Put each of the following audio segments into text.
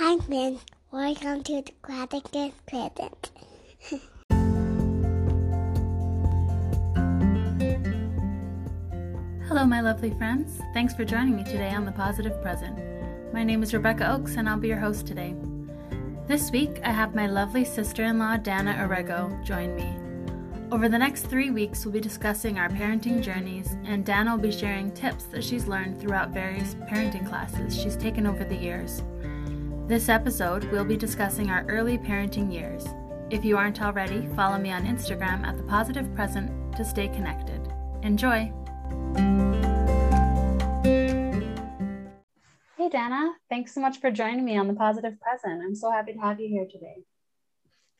Hi, Finn. Welcome to the Gratitude Present. Hello, my lovely friends. Thanks for joining me today on The Positive Present. My name is Rebecca Oakes, and I'll be your host today. This week, I have my lovely sister in law, Dana Orrego, join me. Over the next three weeks, we'll be discussing our parenting journeys, and Dana will be sharing tips that she's learned throughout various parenting classes she's taken over the years. This episode, we'll be discussing our early parenting years. If you aren't already, follow me on Instagram at The Positive Present to stay connected. Enjoy! Hey, Dana. Thanks so much for joining me on The Positive Present. I'm so happy to have you here today.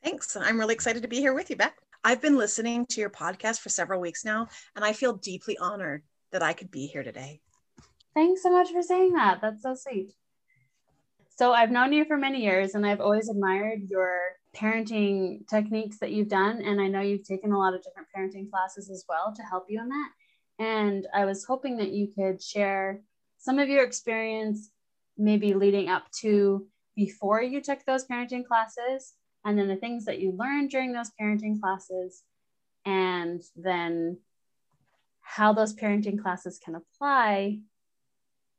Thanks. I'm really excited to be here with you, Beck. I've been listening to your podcast for several weeks now, and I feel deeply honored that I could be here today. Thanks so much for saying that. That's so sweet. So, I've known you for many years, and I've always admired your parenting techniques that you've done. And I know you've taken a lot of different parenting classes as well to help you in that. And I was hoping that you could share some of your experience, maybe leading up to before you took those parenting classes, and then the things that you learned during those parenting classes, and then how those parenting classes can apply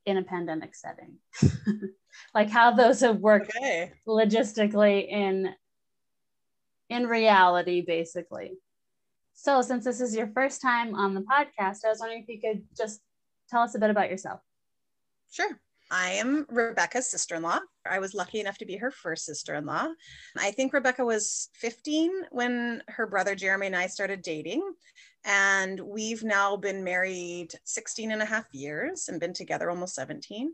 in a pandemic setting. like how those have worked okay. logistically in in reality basically. So, since this is your first time on the podcast, I was wondering if you could just tell us a bit about yourself. Sure. I am Rebecca's sister in law. I was lucky enough to be her first sister in law. I think Rebecca was 15 when her brother Jeremy and I started dating. And we've now been married 16 and a half years and been together almost 17.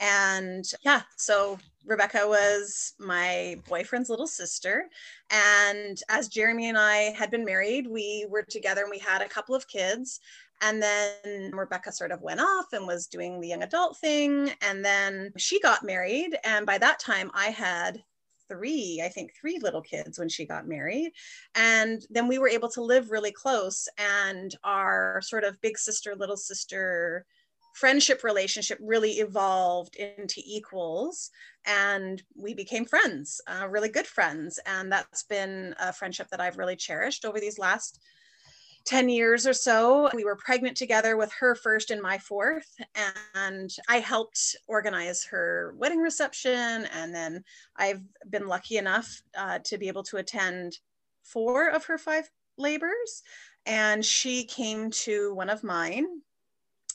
And yeah, so Rebecca was my boyfriend's little sister. And as Jeremy and I had been married, we were together and we had a couple of kids. And then Rebecca sort of went off and was doing the young adult thing. And then she got married. And by that time, I had three, I think three little kids when she got married. And then we were able to live really close. And our sort of big sister, little sister friendship relationship really evolved into equals and we became friends uh, really good friends and that's been a friendship that i've really cherished over these last 10 years or so we were pregnant together with her first and my fourth and i helped organize her wedding reception and then i've been lucky enough uh, to be able to attend four of her five labors and she came to one of mine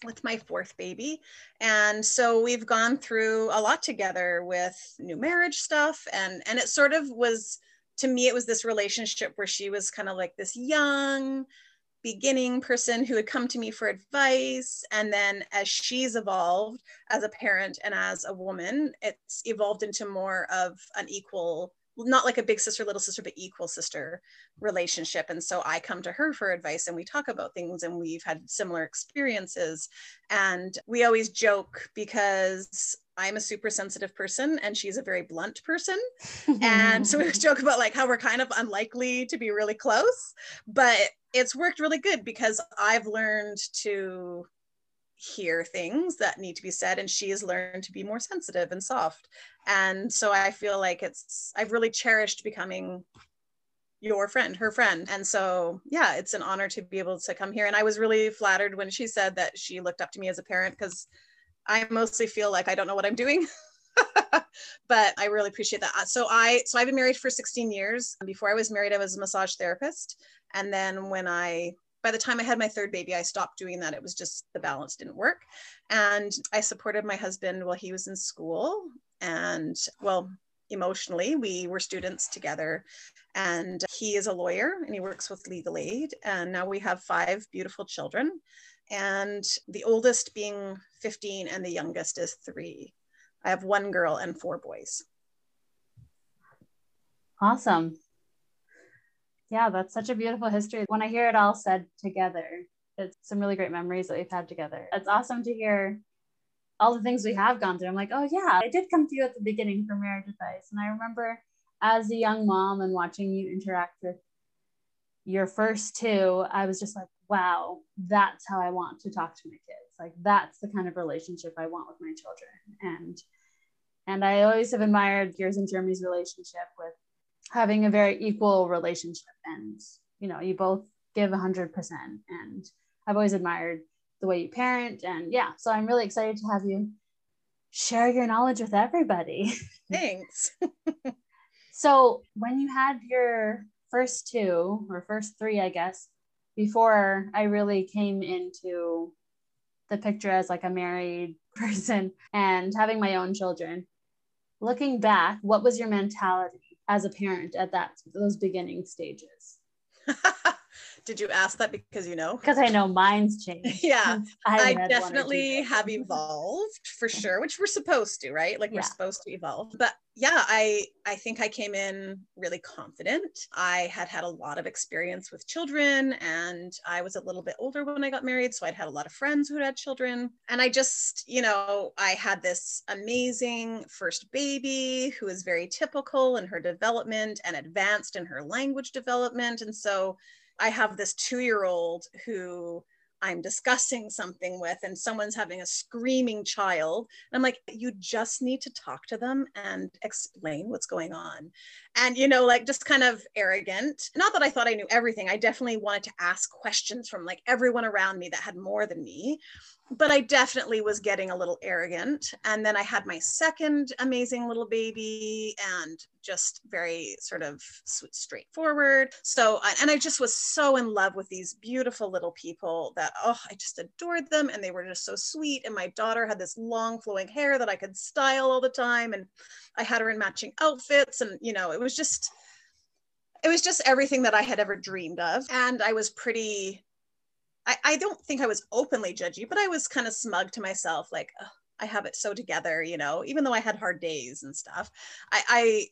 with my fourth baby. And so we've gone through a lot together with new marriage stuff. And, and it sort of was, to me, it was this relationship where she was kind of like this young, beginning person who had come to me for advice. And then as she's evolved as a parent and as a woman, it's evolved into more of an equal not like a big sister little sister but equal sister relationship. And so i come to her for advice and we talk about things and we've had similar experiences. And we always joke because i'm a super sensitive person and she's a very blunt person. And so we joke about like how we're kind of unlikely to be really close but it's worked really good because i've learned to hear things that need to be said and she has learned to be more sensitive and soft. And so i feel like it's i've really cherished becoming your friend her friend. And so yeah it's an honor to be able to come here. And i was really flattered when she said that she looked up to me as a parent because i mostly feel like i don't know what i'm doing but i really appreciate that so i so i've been married for 16 years before i was married i was a massage therapist and then when i by the time I had my third baby, I stopped doing that. It was just the balance didn't work. And I supported my husband while he was in school. And well, emotionally, we were students together. And he is a lawyer and he works with legal aid. And now we have five beautiful children. And the oldest being 15 and the youngest is three. I have one girl and four boys. Awesome yeah, that's such a beautiful history. When I hear it all said together, it's some really great memories that we've had together. It's awesome to hear all the things we have gone through. I'm like, oh, yeah, I did come to you at the beginning for marriage advice. And I remember as a young mom and watching you interact with your first two, I was just like, wow, that's how I want to talk to my kids. Like, that's the kind of relationship I want with my children. And And I always have admired yours and Jeremy's relationship with having a very equal relationship. And, you know, you both give 100%. And I've always admired the way you parent. And yeah, so I'm really excited to have you share your knowledge with everybody. Thanks. so, when you had your first two or first three, I guess, before I really came into the picture as like a married person and having my own children, looking back, what was your mentality as a parent at that those beginning stages? Did you ask that because you know? Because I know mine's changed. yeah. I, I definitely have evolved for sure, which we're supposed to, right? Like yeah. we're supposed to evolve. But yeah, I I think I came in really confident. I had had a lot of experience with children and I was a little bit older when I got married, so I'd had a lot of friends who had children. And I just, you know, I had this amazing first baby who was very typical in her development and advanced in her language development and so I have this two year old who I'm discussing something with, and someone's having a screaming child. And I'm like, you just need to talk to them and explain what's going on. And, you know, like just kind of arrogant. Not that I thought I knew everything. I definitely wanted to ask questions from like everyone around me that had more than me but I definitely was getting a little arrogant. And then I had my second amazing little baby and just very sort of straightforward. So, and I just was so in love with these beautiful little people that, oh, I just adored them. And they were just so sweet. And my daughter had this long flowing hair that I could style all the time. And I had her in matching outfits. And, you know, it was just, it was just everything that I had ever dreamed of. And I was pretty I, I don't think I was openly judgy, but I was kind of smug to myself, like, oh, I have it so together, you know, even though I had hard days and stuff. I,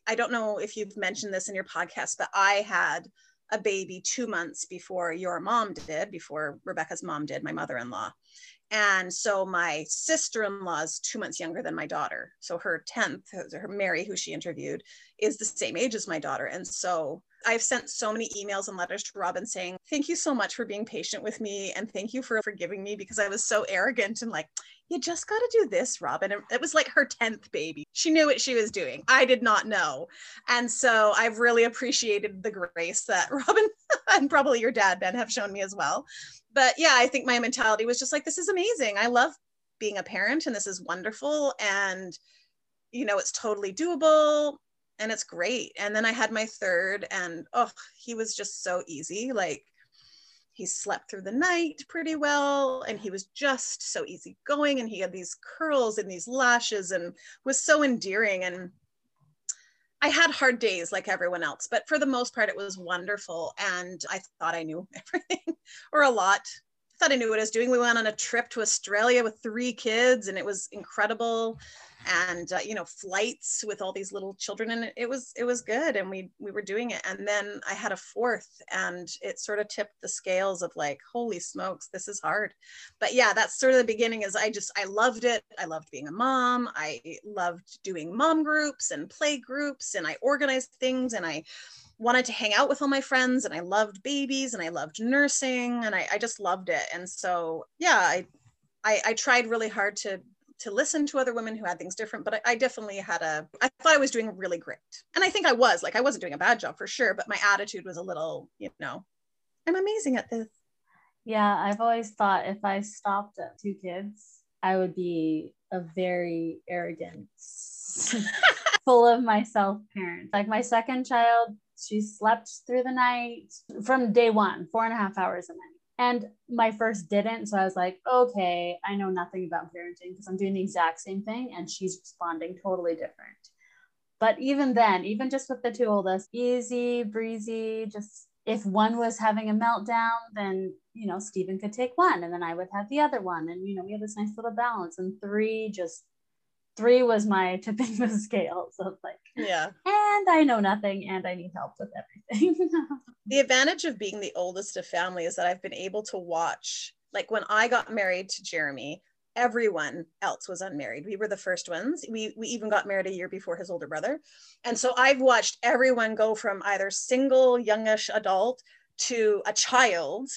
I I don't know if you've mentioned this in your podcast, but I had a baby two months before your mom did, before Rebecca's mom did, my mother-in-law. And so my sister-in-law is two months younger than my daughter. So her 10th, her Mary, who she interviewed, is the same age as my daughter. And so I've sent so many emails and letters to Robin saying, Thank you so much for being patient with me. And thank you for forgiving me because I was so arrogant and like, You just got to do this, Robin. And it was like her 10th baby. She knew what she was doing. I did not know. And so I've really appreciated the grace that Robin and probably your dad, Ben, have shown me as well. But yeah, I think my mentality was just like, This is amazing. I love being a parent and this is wonderful. And you know, it's totally doable and it's great. And then I had my third, and oh, he was just so easy. Like he slept through the night pretty well, and he was just so easy going. And he had these curls and these lashes, and was so endearing. And I had hard days like everyone else, but for the most part, it was wonderful. And I thought I knew everything or a lot. I thought I knew what I was doing. We went on a trip to Australia with three kids, and it was incredible and uh, you know flights with all these little children and it was it was good and we we were doing it. And then i had a fourth and it sort of tipped the scales of like holy smokes this is hard. But yeah that's sort of the beginning is i just i loved it. I loved being a mom. I loved doing mom groups and play groups and i organized things and i wanted to hang out with all my friends and i loved babies and i loved nursing and i, I just loved it. And so yeah I, I i tried really hard to to listen to other women who had things different but I, I, definitely had a i thought i was doing really great. And i think i was like i wasn't doing a bad job for sure but my attitude was a little you know i'm amazing at this. Yeah i've always thought if i stopped at two kids i would be a very arrogant full of myself parent. Like my second child she slept through the night from day one four and a half hours a night and my first didn't. So I was like, okay, I know nothing about parenting because I'm doing the exact same thing and she's responding totally different. But even then, even just with the two oldest, easy, breezy, just if one was having a meltdown, then, you know, Stephen could take one and then I would have the other one. And, you know, we have this nice little balance. And three just three was my tipping the scale. So like, yeah. And I know nothing and I need help with everything. the advantage of being the oldest of family is that I've been able to watch, like when I got married to Jeremy, everyone else was unmarried. We were the first ones. We, we even got married a year before his older brother. And so I've watched everyone go from either single, youngish adult to a child,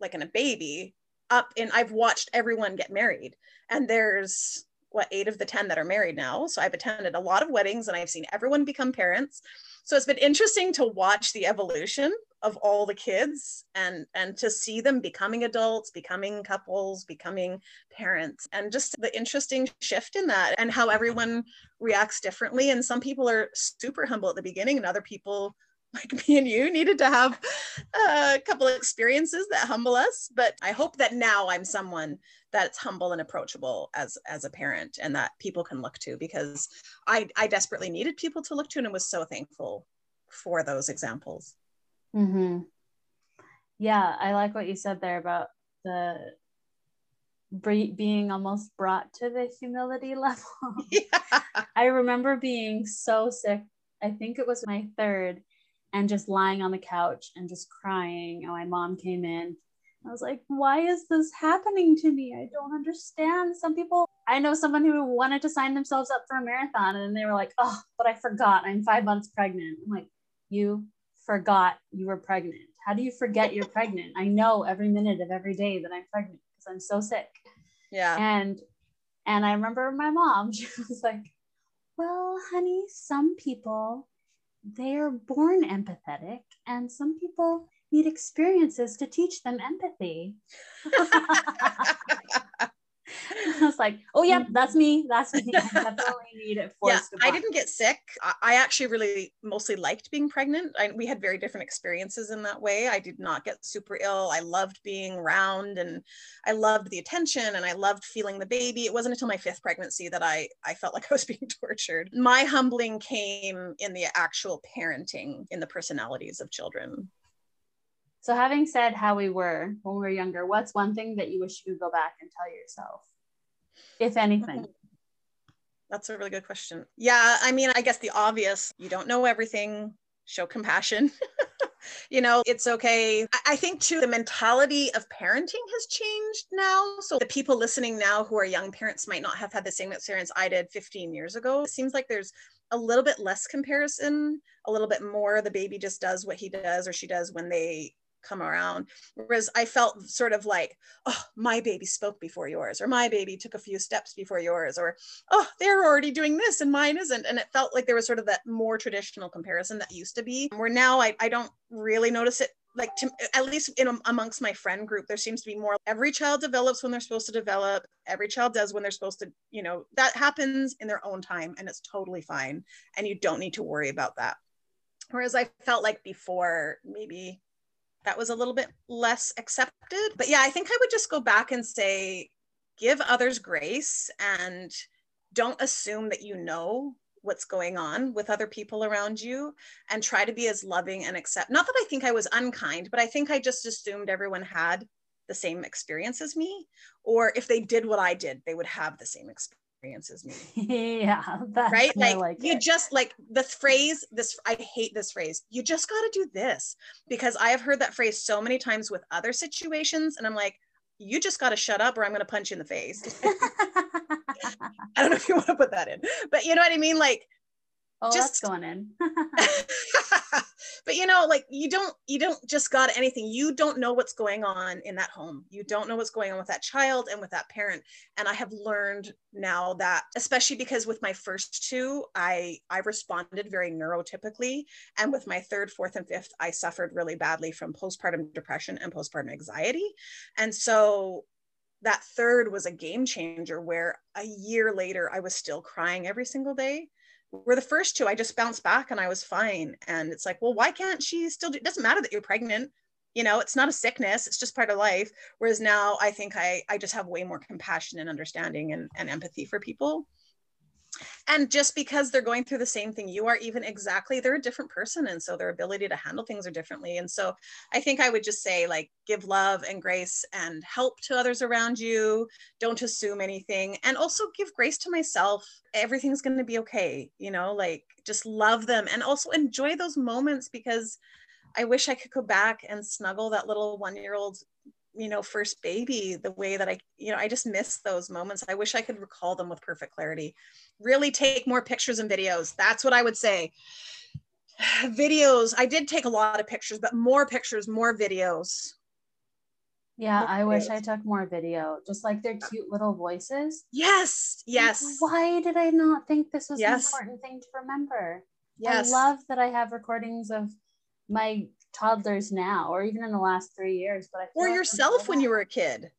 like in a baby, up and I've watched everyone get married. And there's what eight of the 10 that are married now. So I've attended a lot of weddings and I've seen everyone become parents. So it's been interesting to watch the evolution of all the kids and and to see them becoming adults becoming couples becoming parents and just the interesting shift in that and how everyone reacts differently and some people are super humble at the beginning and other people like me and you needed to have a couple of experiences that humble us but i hope that now i'm someone that's humble and approachable as as a parent and that people can look to because i i desperately needed people to look to and was so thankful for those examples mm-hmm. yeah i like what you said there about the being almost brought to the humility level yeah. i remember being so sick i think it was my third and just lying on the couch and just crying. And my mom came in. I was like, why is this happening to me? I don't understand. Some people, I know someone who wanted to sign themselves up for a marathon and they were like, oh, but I forgot I'm five months pregnant. I'm like, you forgot you were pregnant. How do you forget you're pregnant? I know every minute of every day that I'm pregnant because I'm so sick. Yeah. And and I remember my mom, she was like, well, honey, some people they are born empathetic, and some people need experiences to teach them empathy. I was like, oh yeah, that's me. That's me. I definitely need it. Yeah, I didn't get sick. I actually really mostly liked being pregnant. I, we had very different experiences in that way. I did not get super ill. I loved being around and I loved the attention and I loved feeling the baby. It wasn't until my fifth pregnancy that I, I felt like I was being tortured. My humbling came in the actual parenting, in the personalities of children. So, having said how we were when we were younger, what's one thing that you wish you could go back and tell yourself, if anything? That's a really good question. Yeah, I mean, I guess the obvious you don't know everything, show compassion. you know, it's okay. I think too, the mentality of parenting has changed now. So the people listening now who are young parents might not have had the same experience I did 15 years ago. It seems like there's a little bit less comparison, a little bit more the baby just does what he does or she does when they come around. Whereas I felt sort of like, oh, my baby spoke before yours, or my baby took a few steps before yours, or oh, they're already doing this and mine isn't. And it felt like there was sort of that more traditional comparison that used to be, where now I, I don't really notice it like to, at least in amongst my friend group there seems to be more every child develops when they're supposed to develop every child does when they're supposed to you know that happens in their own time and it's totally fine and you don't need to worry about that whereas i felt like before maybe that was a little bit less accepted. But yeah, I think I would just go back and say, give others grace and don't assume that you know what's going on with other people around you and try to be as loving and accept. Not that I think I was unkind, but I think I just assumed everyone had the same experience as me, or if they did what I did, they would have the same experience experiences me. yeah. right. Like, like you it. just like the phrase, this, I hate this phrase. You just got to do this because I have heard that phrase so many times with other situations. And I'm like, you just got to shut up or I'm going to punch you in the face. I don't know if you want to put that in, but you know what I mean? Like, Oh, just, going in. but you know, like you don't you don't just got anything. You don't know what's going on in that home. You don't know what's going on with that child and with that parent. And I have learned now that, especially because with my first two, I I responded very neurotypically, and with my third, fourth, and fifth, I suffered really badly from postpartum depression and postpartum anxiety. And so that third was a game changer where a year later I was still crying every single day were the first two, I just bounced back and I was fine. And it's like, well, why can't she still do it doesn't matter that you're pregnant. You know, it's not a sickness, it's just part of life. Whereas now I think I I just have way more compassion and understanding and, and empathy for people and just because they're going through the same thing you are even exactly they're a different person and so their ability to handle things are differently. And so i think i would just say like give love and grace and help to others around you. Don't assume anything. And also give grace to myself. Everything's going to be okay you know like just love them. And also enjoy those moments because I wish I could go back and snuggle that little one year old you know first baby the way that i you know i just miss those moments i wish i could recall them with perfect clarity really take more pictures and videos that's what i would say videos i did take a lot of pictures but more pictures more videos Yeah, More I wish. I took more video, just like their cute little voices. Yes, yes, Why did I not think this was Yes. an important thing to remember? yes. I love that I have recordings of my toddlers now, or even in the last three years. But I feel or like yourself when you were a kid.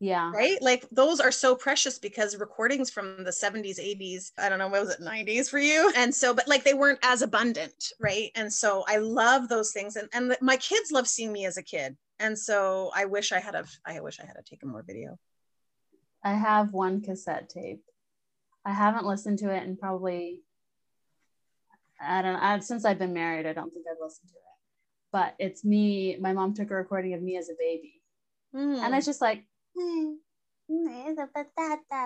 yeah, right? Like those are so precious because recordings from the 70s, 80s, I don't know, what was it, 90s for you? And so, but like they weren't as abundant, right? And so I love those things. And, and my kids love seeing me as a kid. And so I wish I had, a, I wish I had taken more video. I have one cassette tape. I haven't listened to it in probably I don't know since I've been married. I don't think I've listened to it, but it's me. My mom took a recording of me as a baby, Hmm. and it's just like "Hmm,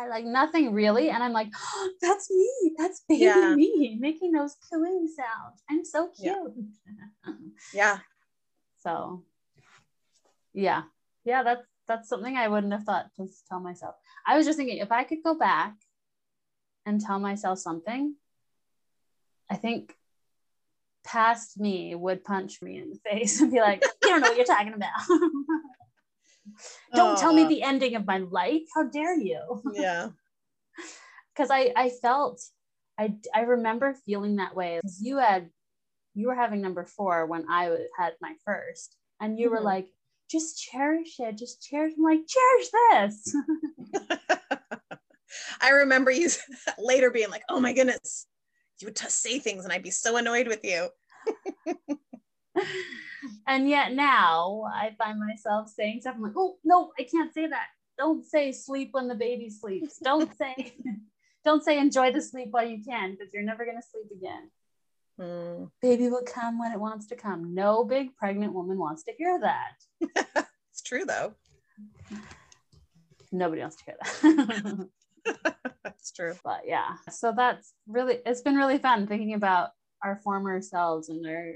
like nothing really. And I'm like, oh, that's me. That's baby Yeah. me making those cooing sounds. I'm so cute. Yeah. yeah. So yeah. Yeah, that's that's something I wouldn't have thought to tell myself. I was just thinking if I could go back and tell myself something, I think past me would punch me in the face and be like, you don't know what you're talking about. don't tell me the ending of my life. How dare you? Yeah. because I I felt I I remember feeling that way you had you were having number four when I had my first, and you were Mhm. like, just cherish it, just cherish. I'm like, cherish this. I remember you later being like, oh my goodness, you would t- say things and I'd be so annoyed with you. and yet now I find myself saying stuff. I'm like, oh no, I can't say that. Don't say sleep when the baby sleeps. Don't say, don't say enjoy the sleep while you can because you're never gonna sleep again. Hmm. Baby will come when it wants to come. No big pregnant woman wants to hear that. It's true though. Nobody wants to hear that. That's true. but yeah, so that's really, it's been really fun thinking about our former selves and our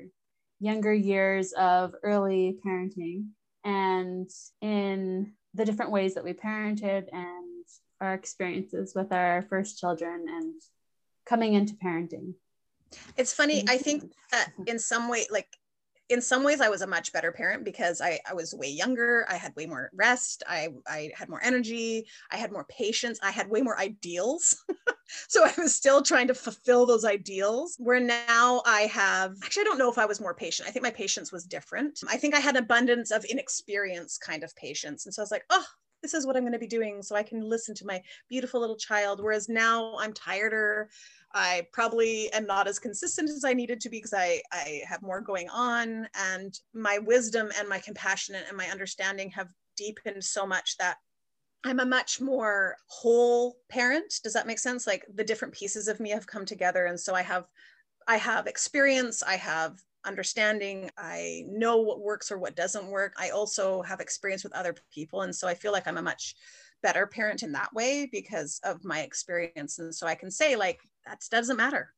younger years of early parenting and in the different ways that we parented and our experiences with our first children and coming into parenting. It's funny. I think that in some way, like in some ways, I was a much better parent because I, I was way younger. I had way more rest. I, I had more energy. I had more patience. I had way more ideals. so I was still trying to fulfill those ideals. Where now I have, actually, I don't know if I was more patient. I think my patience was different. I think I had abundance of inexperience kind of patience. And so I was like, oh, this is what I'm going to be doing. So I can listen to my beautiful little child. Whereas now I'm tireder. I probably am not as consistent as I needed to be because I, I have more going on and my wisdom and my compassion and my understanding have deepened so much that I'm a much more whole parent. Does that make sense? Like the different pieces of me have come together. And so I have I have experience, I have understanding, I know what works or what doesn't work. I also have experience with other people. And so I feel like I'm a much better parent in that way because of my experience. And so I can say, like, that doesn't matter.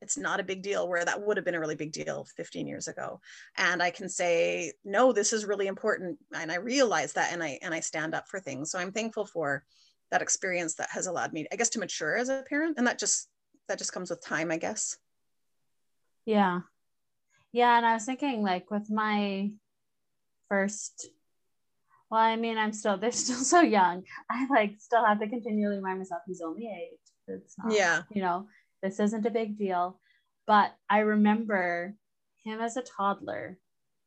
It's not a big deal where that would have been a really big deal 15 years ago. And I can say, no, this is really important. And I realize that and I and I stand up for things. So I'm thankful for that experience that has allowed me, I guess, to mature as a parent. And that just that just comes with time, I guess. Yeah. Yeah. And I was thinking, like, with my first, well, I mean, I'm still, they're still so young. I like still have to continually remind myself he's only eight. It's not, Yeah. you know, this isn't a big deal. But I remember him as a toddler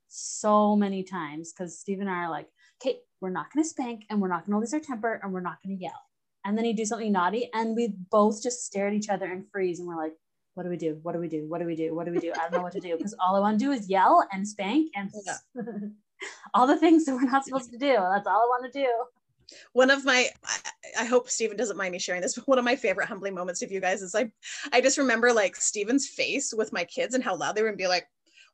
so many times because Steve and I are like, okay, we're not going to spank and we're not going to lose our temper and we're not going to yell. And then he'd do something naughty and we both just stare at each other and freeze and we're like, what do we do? What do we do? What do we do? What do we do? I don't know what to do because all I want to do is yell and spank and all the things that we're not supposed to do. That's all I want to do. one of my I, I hope Stephen doesn't mind me sharing this, but one of my favorite humbling moments of you guys is like I just remember like Stephen's face with my kids and how loud they would be like,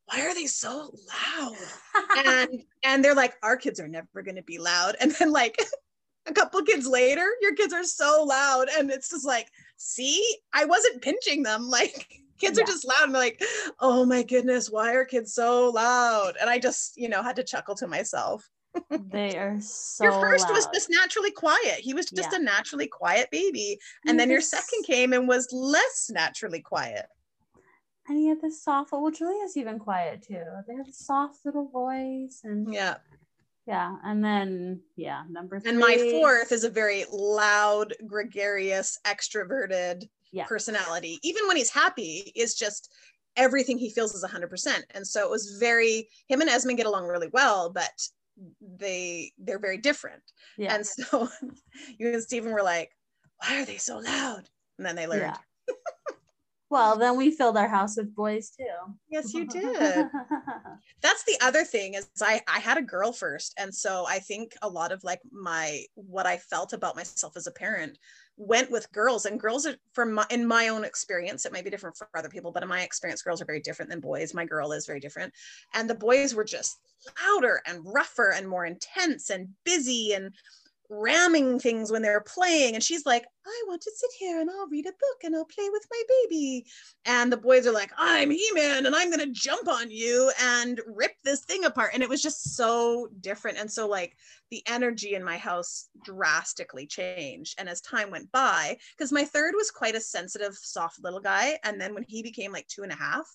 why are they so loud? And and they're like, our kids are never gonna be loud. And then like a couple kids later, your kids are so loud. And it's just like, see, I wasn't pinching them. Like kids Yeah. are just loud and like, oh my goodness, why are kids so loud? And I just, you know, had to chuckle to myself. they are so your first was just naturally quiet. He was just Yeah. a naturally quiet baby. And then your second came and was less naturally quiet. and he had this soft well Julia's even quiet too. They have a soft little voice and Yeah. Yeah. And then, yeah, number three. And my fourth is a very loud, gregarious, extroverted Yeah. personality. Even when he's happy, is just everything he feels is 100%. And so it was very, him and Esmond get along really well, but they they're very different. Yeah. And so you and Stephen were like, why are they so loud? And then they learned. Yeah. well, then we filled our house with boys too. Yes, you did. That's the other thing is I I had a girl first, and so I think a lot of like my what I felt about myself as a parent went with girls, and girls are from my, in my own experience. It might be different for other people, but in my experience, girls are very different than boys. My girl is very different, and the boys were just louder and rougher and more intense and busy and ramming things when they're playing and she's like i want to sit here and i'll read a book and i'll play with my baby. And the boys are like i'm he-man and i'm going to jump on you and rip this thing apart. And it was just so different and so like the energy in my house drastically changed. And as time went by because my third was quite a sensitive soft little guy and then when he became like two and a half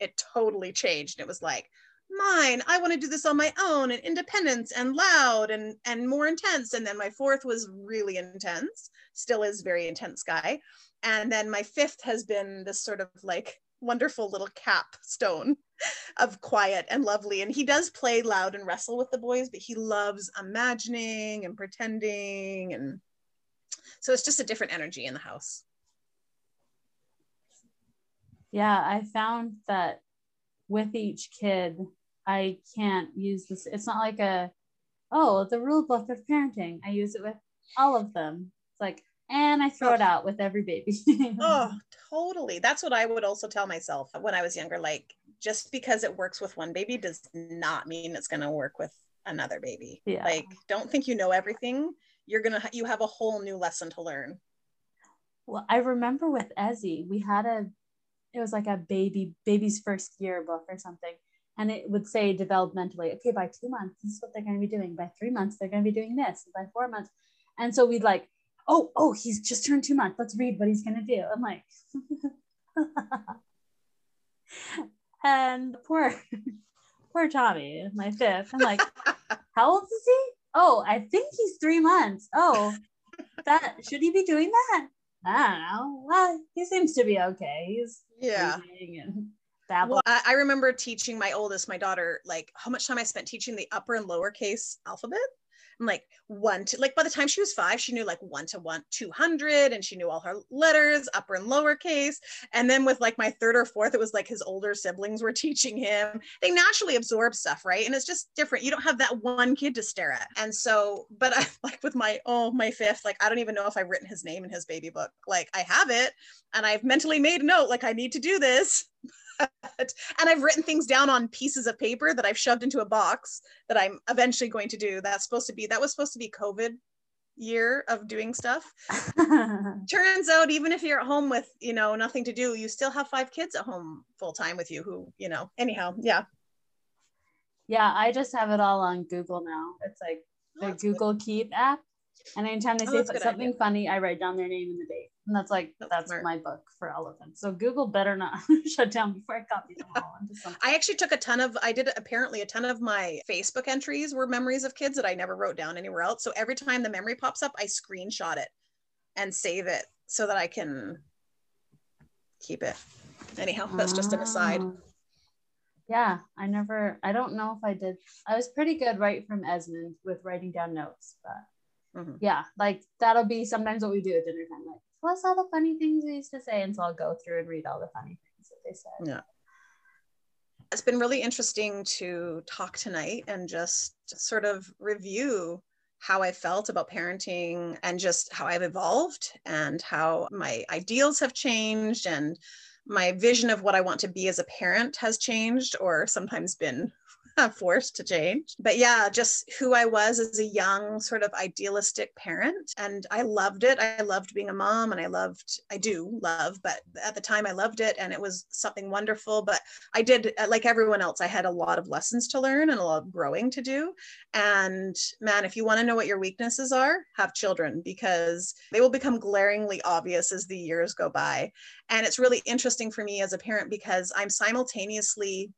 it totally changed. It was like mine. I want to do this on my own and independence and loud and and more intense. And then my fourth was really intense still is very intense guy. And then my fifth has been this sort of like wonderful little capstone of quiet and lovely. And he does play loud and wrestle with the boys but he loves imagining and pretending and so it's just a different energy in the house. Yeah, I found that with each kid, I can't use this. It's not like a, oh, the rule book of parenting. I use it with all of them. It's like, and I throw it out with every baby. oh totally that's what i would also tell myself when i was younger like just because it works with one baby does not mean it's going to work with another baby Yeah. like don't think you know everything you're gonna you have a whole new lesson to learn Well, I remember with Ezzy, we had a, it was like a baby, baby's first year book or something. And it would say developmentally, okay, by two months, this is what they're going to be doing. By three months, they're going to be doing this. And by four months. And so we'd like, oh, oh, he's just turned two months. Let's read what he's going to do. I'm like, and poor, poor Tommy, my fifth. I'm like, how old is he? Oh, I think he's three months. Oh, that should he be doing that? I don't know. Well, he seems to be okay. He's yeah babbling. well, I, I remember teaching my oldest my daughter like how much time i spent teaching the upper and lowercase alphabet I'm like one to like by the time she was five, she knew like one to one, 200, and she knew all her letters, upper and lowercase. And then with like my third or fourth, it was like his older siblings were teaching him. They naturally absorb stuff, right? And it's just different. You don't have that one kid to stare at. And so, but I like with my, oh, my fifth, like I don't even know if I've written his name in his baby book. Like I have it and I've mentally made a note, like I need to do this. and I've written things down on pieces of paper that I've shoved into a box that I'm eventually going to do. That's supposed to be that was supposed to be COVID year of doing stuff. Turns out even if you're at home with, you know, nothing to do, you still have five kids at home full time with you who, you know, anyhow, yeah. yeah, I just have it all on Google now. It's like oh, the That's good. Google Keep app. And anytime they Oh, say good something funny, I write down their name and the date. And that's like, That's smart. my book for elephants. So Google better not shut down before I copy them all onto something. I actually took a ton of, I did apparently a ton of my Facebook entries were memories of kids that I never wrote down anywhere else. So every time the memory pops up, I screenshot it and save it so that I can keep it. Anyhow, that's just an aside. Oh. Yeah, I never, I don't know if I did. I was pretty good right from Esmond with writing down notes, but Mhm. yeah, like that'll be sometimes what we do at dinner time. Like, what's all the funny things we used to say? And so I'll go through and read all the funny things that they said. Yeah. It's been really interesting to talk tonight and just sort of review how I felt about parenting and just how I've evolved and how my ideals have changed and my vision of what I want to be as a parent has changed or sometimes been forced to change. But yeah, just who I was as a young, sort of idealistic parent. And I loved it. I loved being a mom and I loved, I do love, but at the time I loved it and it was something wonderful. But I did, uh, like everyone else, I had a lot of lessons to learn and a lot of growing to do. And man, if you want to know what your weaknesses are, have children because they will become glaringly obvious as the years go by. And it's really interesting for me as a parent because I'm simultaneously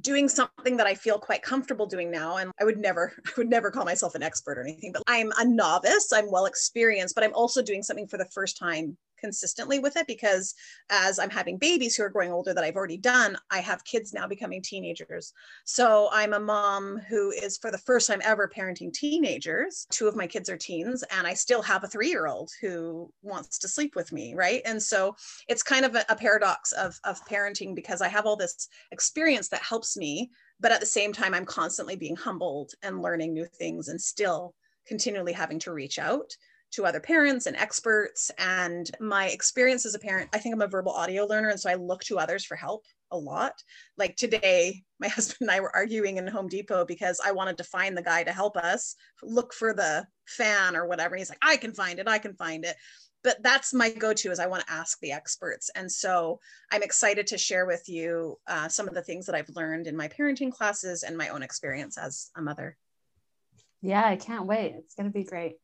doing something that I feel quite comfortable doing now. And I would never, I would never call myself an expert or anything, but I'm a novice. I'm well experienced, but I'm also doing something for the first time consistently with it because as I'm having babies who are growing older that I've already done, I have kids now becoming teenagers. So I'm a mom who is for the first time ever parenting teenagers. Two of my kids are teens, and I still have a three year old who wants to sleep with me. Right. And so it's kind of a, a paradox of, of parenting because I have all this experience that helps me. But at the same time, I'm constantly being humbled and learning new things and still continually having to reach out to other parents and experts. And my experience as a parent, I think I'm a verbal audio learner. And so I look to others for help a lot. Like today, my husband and I were arguing in Home Depot because I wanted to find the guy to help us look for the fan or whatever. He's like, I can find it, I can find it. But that's my go-to is I want to ask the experts. And so I'm excited to share with you uh, some of the things that I've learned in my parenting classes and my own experience as a mother. Yeah, I can't wait. It's going to be great.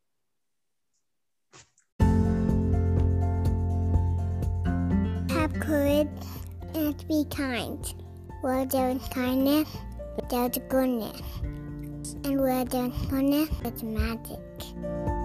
Courage and be kind. Where there is kindness, there's goodness. And where there's goodness, there's magic.